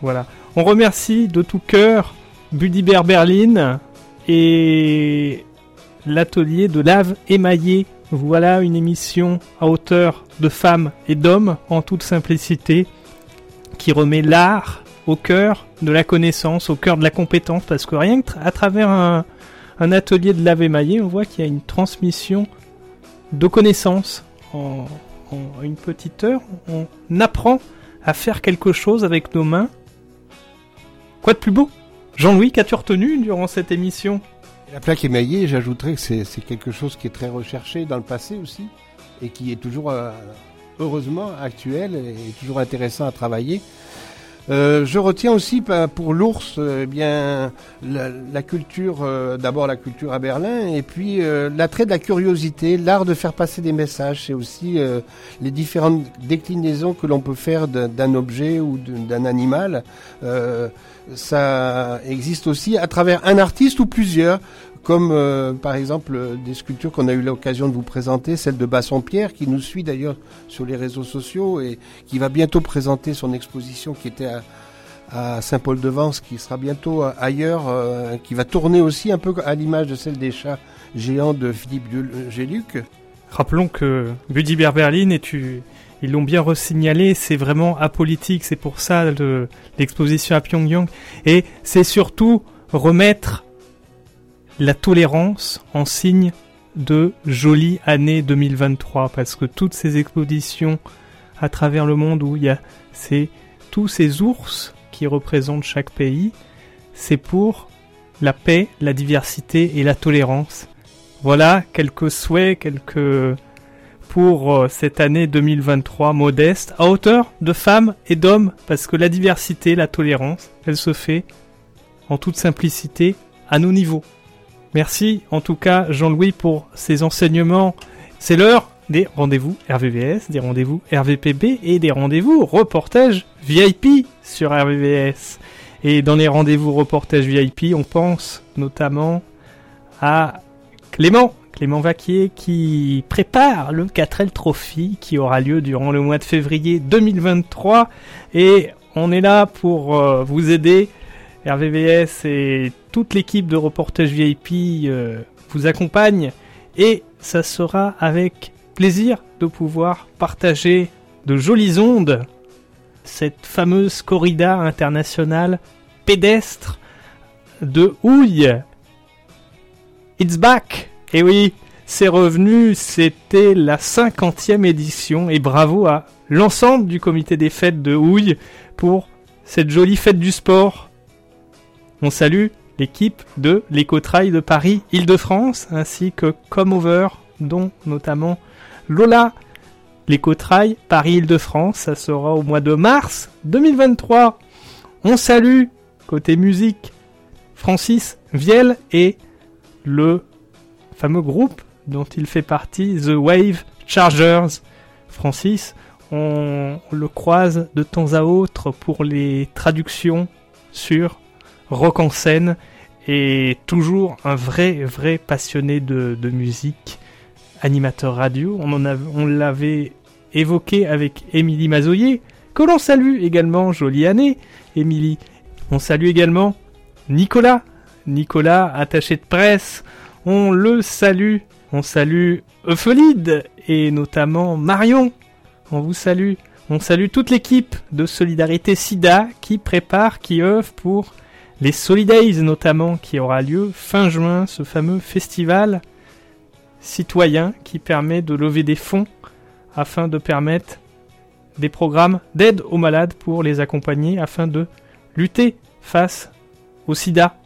Voilà. On remercie de tout cœur Budibert Berlin et l'atelier de lave émaillée. Voilà une émission à hauteur de femmes et d'hommes en toute simplicité qui remet l'art au cœur de la connaissance, au cœur de la compétence, parce que rien que à travers un, atelier de laver maillé, on voit qu'il y a une transmission de connaissances. En, une petite heure, on apprend à faire quelque chose avec nos mains. Quoi de plus beau? Jean-Louis, qu'as-tu retenu durant cette émission? La plaque émaillée, j'ajouterais que c'est c'est quelque chose qui est très recherché dans le passé aussi et qui est toujours, euh, heureusement, actuel et toujours intéressant à travailler. Euh, je retiens aussi bah, pour l'ours, euh, eh bien la, culture, euh, d'abord la culture à Berlin, et puis l'attrait de la curiosité, l'art de faire passer des messages, c'est aussi les différentes déclinaisons que l'on peut faire d'un- objet ou d'un animal. Ça existe aussi à travers un artiste ou plusieurs, comme euh, par exemple euh, des sculptures qu'on a eu l'occasion de vous présenter, celle de Basson-Pierre, qui nous suit d'ailleurs sur les réseaux sociaux et qui va bientôt présenter son exposition qui était à, Saint-Paul-de-Vence, qui sera bientôt euh, ailleurs, euh, qui va tourner aussi un peu à l'image de celle des chats géants de Philippe Guel- Géluc. Rappelons que Buddy Berlin, et tu, ils l'ont bien resignalé, c'est vraiment apolitique, c'est pour ça le- l'exposition à Pyongyang. Et c'est surtout remettre la tolérance en signe de jolie année 2023, parce que toutes ces expositions à travers le monde où il y a ces, tous ces ours qui représentent chaque pays, c'est pour la paix, la diversité et la tolérance. Voilà quelques souhaits, quelques pour euh, cette année 2023 modeste, à hauteur de femmes et d'hommes, parce que la diversité, la tolérance, elle se fait en toute simplicité à nos niveaux. Merci en tout cas Jean-Louis pour ces enseignements. C'est l'heure des rendez-vous RVVS, des rendez-vous RVPB et des rendez-vous reportage VIP sur RVVS. Et dans les rendez-vous reportage VIP, on pense notamment à Clément, Clément Vaquier qui prépare le 4L Trophy qui aura lieu durant le mois de février 2023 et on est là pour euh, vous aider. RVVS et toute l'équipe de reportage VIP euh, vous accompagne. Et ça sera avec plaisir de pouvoir partager de jolies ondes cette fameuse corrida internationale pédestre de Houille. It's back! Et oui, c'est revenu, c'était la cinquantième édition et bravo à l'ensemble du comité des fêtes de Houille pour cette jolie fête du sport. On salue l'équipe de l'Écotrail de Paris Île-de-France ainsi que Comeover dont notamment Lola. L'Écotrail Paris Île-de-France, ça sera au mois de mars 2023. On salue côté musique Francis Viel et le fameux groupe dont il fait partie, The Wave Chargers. Francis, on le croise de temps à autre pour les traductions sur Rock en scène et toujours un vrai, vrai passionné de, musique, animateur radio. On, en avait- on l'avait évoqué avec Émilie Mazoyer, que l'on salue également, jolie année, Émilie. On salue également Nicolas, Nicolas, attaché de presse, on le salue. On salue Euphelide et notamment Marion. On vous salue. On salue toute l'équipe de Solidarité SIDA qui prépare, qui œuvre pour les Solidays notamment, qui aura lieu fin juin, ce fameux festival citoyen qui permet de lever des fonds afin de permettre des programmes d'aide aux malades pour les accompagner afin de lutter face au sida.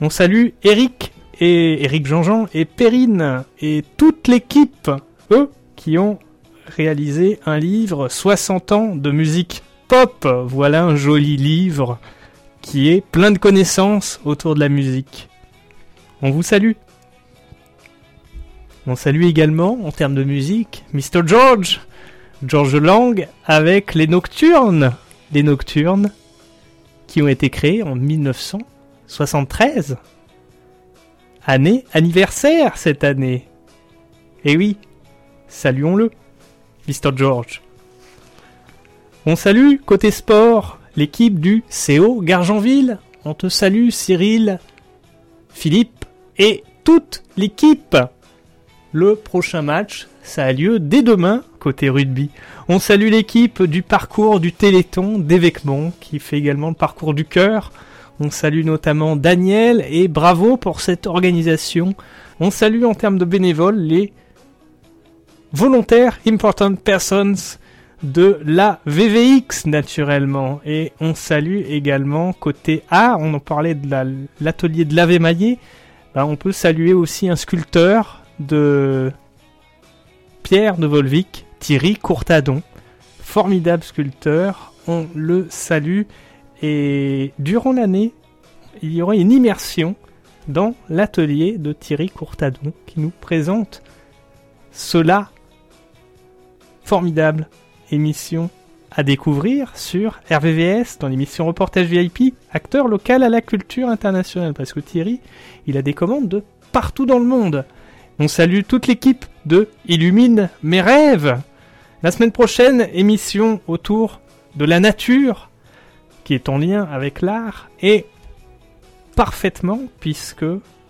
On salue Eric et Eric Jean-Jean et Perrine et toute l'équipe, eux, qui ont réalisé un livre 60 ans de musique pop. Voilà un joli livre qui est plein de connaissances autour de la musique. On vous salue. On salue également, en termes de musique, Mr. George, George Lang, avec les Nocturnes. Les Nocturnes qui ont été créés en 1973. Année anniversaire cette année. Et oui, saluons-le, Mr. George. On salue, côté sport, l'équipe du CO Gargenville. On te salue, Cyril, Philippe et toute l'équipe. Le prochain match, ça a lieu dès demain côté rugby. On salue l'équipe du parcours du Téléthon d'Évêquemont qui fait également le parcours du cœur. On salue notamment Daniel et bravo pour cette organisation. On salue en termes de bénévoles les volontaires Important Persons de la VVX naturellement. Et on salue également côté A, on en parlait de la- l'atelier de l'Ave Maillé, bah, on peut saluer aussi un sculpteur de Pierre de Volvic, Thierry Courtadon. Formidable sculpteur, on le salue. Et durant l'année, il y aura une immersion dans l'atelier de Thierry Courtadon qui nous présente cela. Formidable émission à découvrir sur RVVS dans l'émission Reportage VIP, acteur local à la culture internationale. Parce que Thierry, il a des commandes de partout dans le monde. On salue toute l'équipe de Illumine mes rêves. La semaine prochaine, émission autour de la nature, qui est en lien avec l'art, et parfaitement, puisque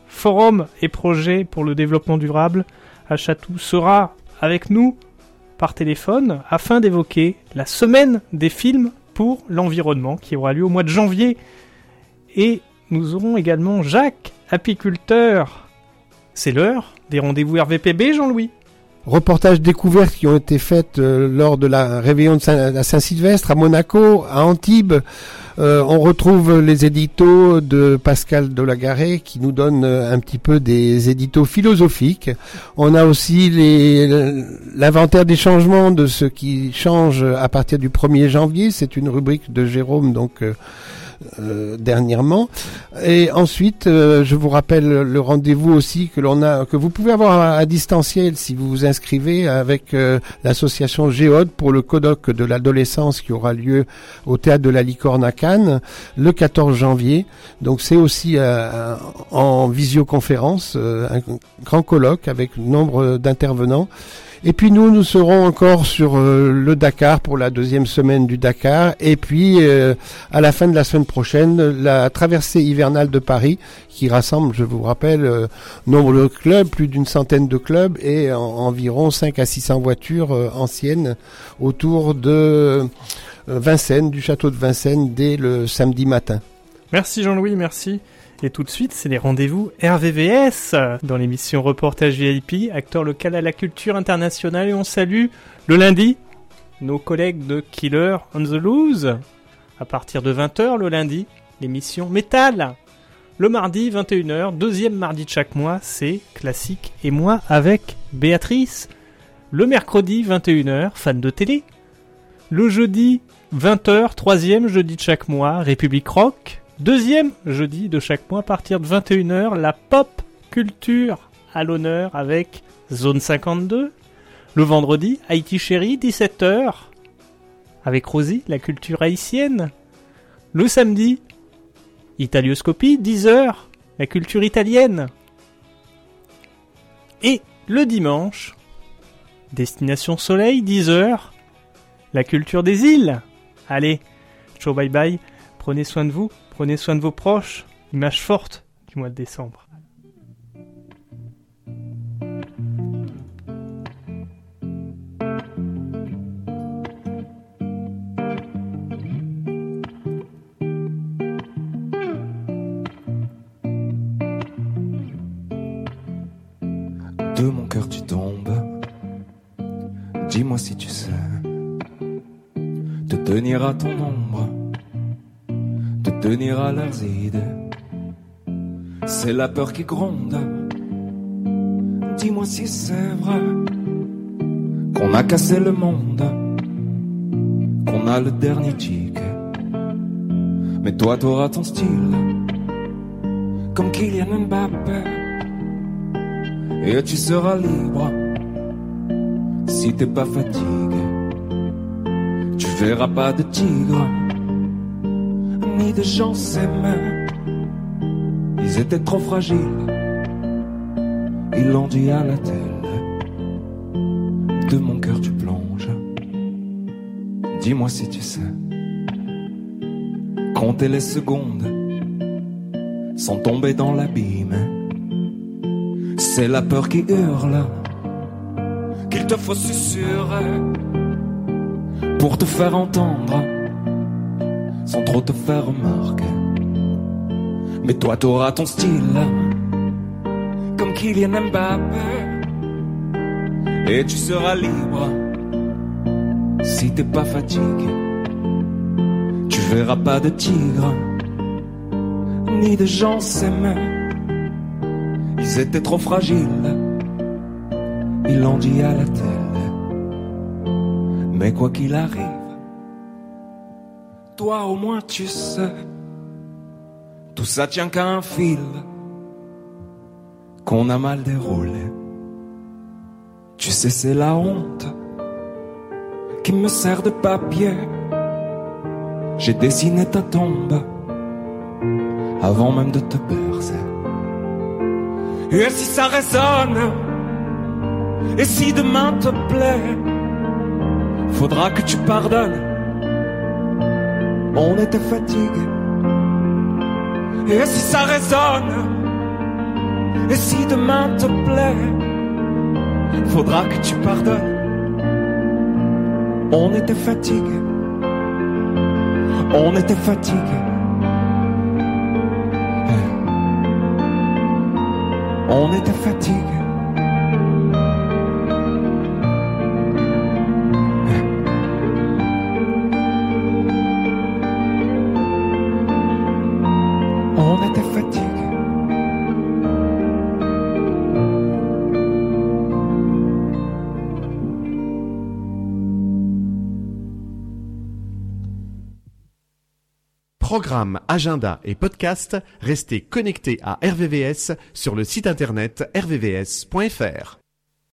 Forum et Projet pour le développement durable à Chatou sera avec nous par téléphone afin d'évoquer la semaine des films pour l'environnement qui aura lieu au mois de janvier. Et nous aurons également Jacques, apiculteur. C'est l'heure des rendez-vous RVPB, Jean-Louis. Reportages découvertes qui ont été faites euh, lors de la réveillon de Saint- à Saint-Sylvestre, à Monaco, à Antibes. Euh, on retrouve les éditos de Pascal Delagaré qui nous donne euh, un petit peu des éditos philosophiques. On a aussi l'inventaire des changements de ce qui change à partir du 1er janvier. C'est une rubrique de Jérôme donc euh, euh, dernièrement. Et ensuite, euh, je vous rappelle le rendez-vous aussi que l'on a, que vous pouvez avoir à, à distanciel si vous vous inscrivez avec euh, l'association Géode pour le colloque de l'adolescence qui aura lieu au théâtre de la Licorne à Cannes le 14 janvier. Donc c'est aussi euh, en visioconférence un grand colloque avec nombre d'intervenants. Et puis nous, nous serons encore sur euh, le Dakar pour la deuxième semaine du Dakar. Et puis euh, à la fin de la semaine prochaine, la traversée hivernale de Paris qui rassemble, je vous rappelle, euh, nombre de clubs, plus d'une centaine de clubs et en- environ 5 à 600 voitures euh, anciennes autour de Vincennes, du château de Vincennes dès le samedi matin. Merci Jean-Louis, merci. Et tout de suite, c'est les rendez-vous RVVS dans l'émission Reportage VIP, acteur local à la culture internationale. Et on salue le lundi nos collègues de Killer on the Loose. À partir de 20h le lundi, l'émission Métal. Le mardi, 21h, deuxième mardi de chaque mois, c'est Classique et moi avec Béatrice. Le mercredi, 21h, fan de télé. Le jeudi, 20h, troisième jeudi de chaque mois, République Rock. Deuxième jeudi de chaque mois, à partir de 21h, la pop culture à l'honneur avec Zone 52. Le vendredi, Haïti Chéri, 17h, avec Rosie, la culture haïtienne. Le samedi, Italioscopie, 10h, la culture italienne. Et le dimanche, Destination Soleil, 10h, la culture des îles. Allez, ciao bye bye, prenez soin de vous, prenez soin de vos proches, image forte du mois de décembre. De mon cœur tu tombes. Dis-moi si tu sais te tenir à ton ombre, tenir à leurs. C'est la peur qui gronde. Dis-moi si c'est vrai qu'on a cassé le monde, qu'on a le dernier ticket. Mais toi t'auras ton style, comme Kylian Mbappé. Et tu seras libre si t'es pas fatigué. Tu verras pas de tigre, de gens s'aimer. Ils étaient trop fragiles, ils l'ont dit à la télé. De mon cœur tu plonges. Dis-moi si tu sais. Compter les secondes sans tomber dans l'abîme. C'est la peur qui hurle qu'il te faut susurrer pour te faire entendre sans trop te faire remarquer. Mais toi, t'auras ton style comme Kylian Mbappé et tu seras libre si t'es pas fatigué. Tu verras pas de tigre ni de gens s'aimer. Ils étaient trop fragiles, ils l'ont dit à la télé. Mais quoi qu'il arrive, toi au moins tu sais, tout ça tient qu'à un fil qu'on a mal déroulé. Tu sais, c'est la honte qui me sert de papier. J'ai dessiné ta tombe avant même de te bercer. Et si ça résonne, et si demain te plaît, faudra que tu pardonnes. On était fatigué. Et si ça résonne, et si demain te plaît, faudra que tu pardonnes. On était fatigué. On était fatigué. On était fatigué. Programme, agenda et podcast, restez connectés à RVVS sur le site internet rvvs.fr.